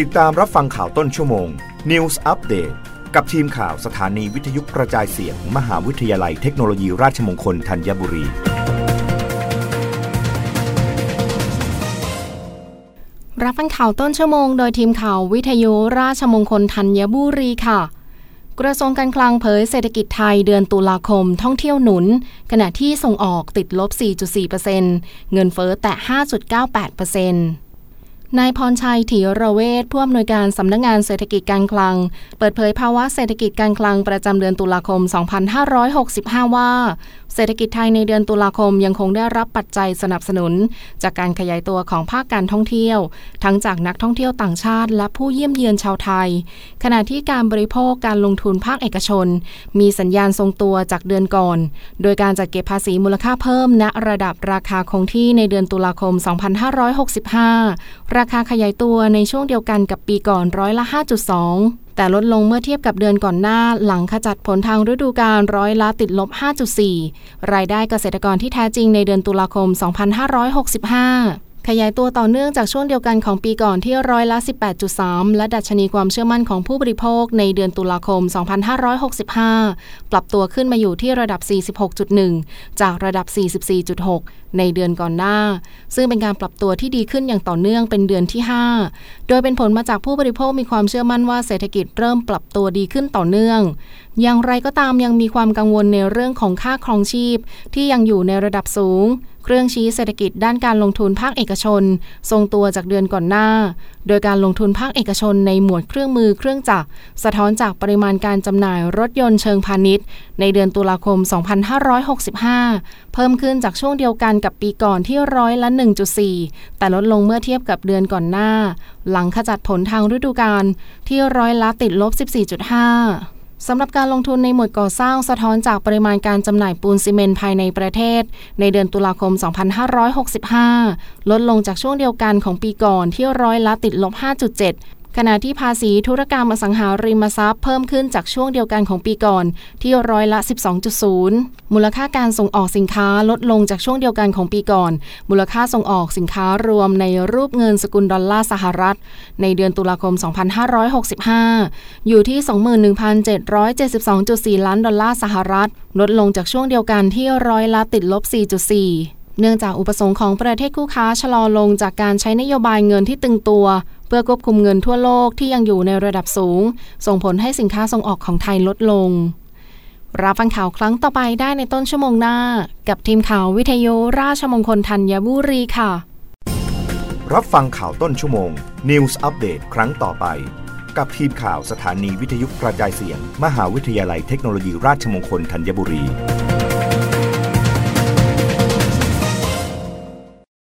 ติดตามรับฟังข่าวต้นชั่วโมง News Update กับทีมข่าวสถานีวิทยุกระจายเสียงมมหาวิทยาลัยเทคโนโลยีราชมงคลธัญบุรี รับฟังข่าวต้นชั่วโมง โดยทีมข่าววิทยุราชมงคลธัญบุรีค่ะ กระทรวงการคลังเผยเศรษฐกิจไทยเดือนตุลาคมท่องเที่ยวหนุน ขณะที่ส่งออกติดลบ 4.4%เงินเฟ้อแตะ 5.98% นายพรชัยถีระเวทผู้อำนวยการสำนักงงานเศรษฐกิจการคลัง เปิดเผยภาวะเศรษฐกิจการคลังประจำเดือนตุลาคม 2565 ว่า เศรษฐกิจไทยในเดือนตุลาคมยังคงได้รับปัจจัยสนับสนุน จากการขยายตัวของภาคการท่องเที่ยว ทั้งจากนักท่องเที่ยวต่างชาติ และผู้เยี่ยมเยือนชาวไทย ขณะที่การบริโภคการลงทุนภาคเอกชน มีสัญญาณทรงตัวจากเดือนก่อน โดยการจัดเก็บภาษีมูลค่าเพิ่มณระดับราคาคงที่ในเดือนตุลาคม 2565ราคาขยายตัวในช่วงเดียวกันกับปีก่อนร้อยละ 5.2 แต่ลดลงเมื่อเทียบกับเดือนก่อนหน้า หลังขจัดผลทางฤดูกาลร้อยละติดลบ 5.4 รายได้เกษตรกรที่แท้จริงในเดือนตุลาคม 2565 ขยายตัวต่อเนื่องจากช่วงเดียวกันของปีก่อนที่ร้อยละ 18.3 และดัชนีความเชื่อมั่นของผู้บริโภคในเดือนตุลาคม 2565 ปรับตัวขึ้นมาอยู่ที่ระดับ 46.1 จากระดับ 44.6 ในเดือนก่อนหน้า ซึ่งเป็นการปรับตัวที่ดีขึ้นอย่างต่อเนื่องเป็นเดือนที่ 5 โดยเป็นผลมาจากผู้บริโภคมีความเชื่อมั่นว่าเศรษฐกิจเริ่มปรับตัวดีขึ้นต่อเนื่องอย่างไรก็ตามยังมีความกังวลในเรื่องของค่าครองชีพ ที่ยังอยู่ในระดับสูง เครื่องชี้เศรษฐกิจด้านการลงทุนภาคเอกชน ทรงตัวจากเดือนก่อนหน้า โดยการลงทุนภาคเอกชนในหมวดเครื่องมือเครื่องจักรสะท้อนจากปริมาณการจำหน่ายรถยนต์เชิงพาณิชย์ ในเดือนตุลาคม 2565 เพิ่มขึ้นจากช่วงเดียวกันกับปีก่อนที่ร้อยละ 1.4 แต่ลดลงเมื่อเทียบกับเดือนก่อนหน้า หลังขจัดผลทางฤดูกาลที่ร้อยละติดลบ 14.5 สำหรับการลงทุนในหมวดก่อสร้างสะท้อนจากปริมาณการจำหน่ายปูนซีเมนต์ภายในประเทศ ในเดือนตุลาคม 2565 ลดลงจากช่วงเดียวกันของปีก่อนที่ร้อยละติดลบ 5.7 ขณะที่ภาษีธุรกรรมอสังหาริมทรัพย์เพิ่มขึ้นจากช่วงเดียวกันของปีก่อนที่ร้อยละ 12.0 มูลค่าการส่งออกสินค้าลดลงจากช่วงเดียวกันของปีก่อน มูลค่าส่งออกสินค้ารวมในรูปเงินสกุลดอลลาร์สหรัฐ ในเดือนตุลาคม 2565 อยู่ที่ 21,772.4 ล้านดอลลาร์สหรัฐ ลดลงจากช่วงเดียวกันที่ร้อยละติดลบ 4.4 เนื่องจากอุปสงค์ของประเทศคู่ค้าชะลอลงจากการใช้นโยบายเงินที่ตึงตัว เพื่อควบคุมเงินทั่วโลกที่ยังอยู่ในระดับสูง ส่งผลให้สินค้าส่งออกของไทยลดลง รับฟังข่าวครั้งต่อไปได้ในต้นชั่วโมงหน้า กับทีมข่าววิทยุราชมงคลธัญบุรีค่ะ รับฟังข่าวต้นชั่วโมง News อัปเดตครั้งต่อไป กับทีมข่าวสถานีวิทยุกระจายเสียง มหาวิทยาลัยเทคโนโลยีราชมงคลธัญบุรี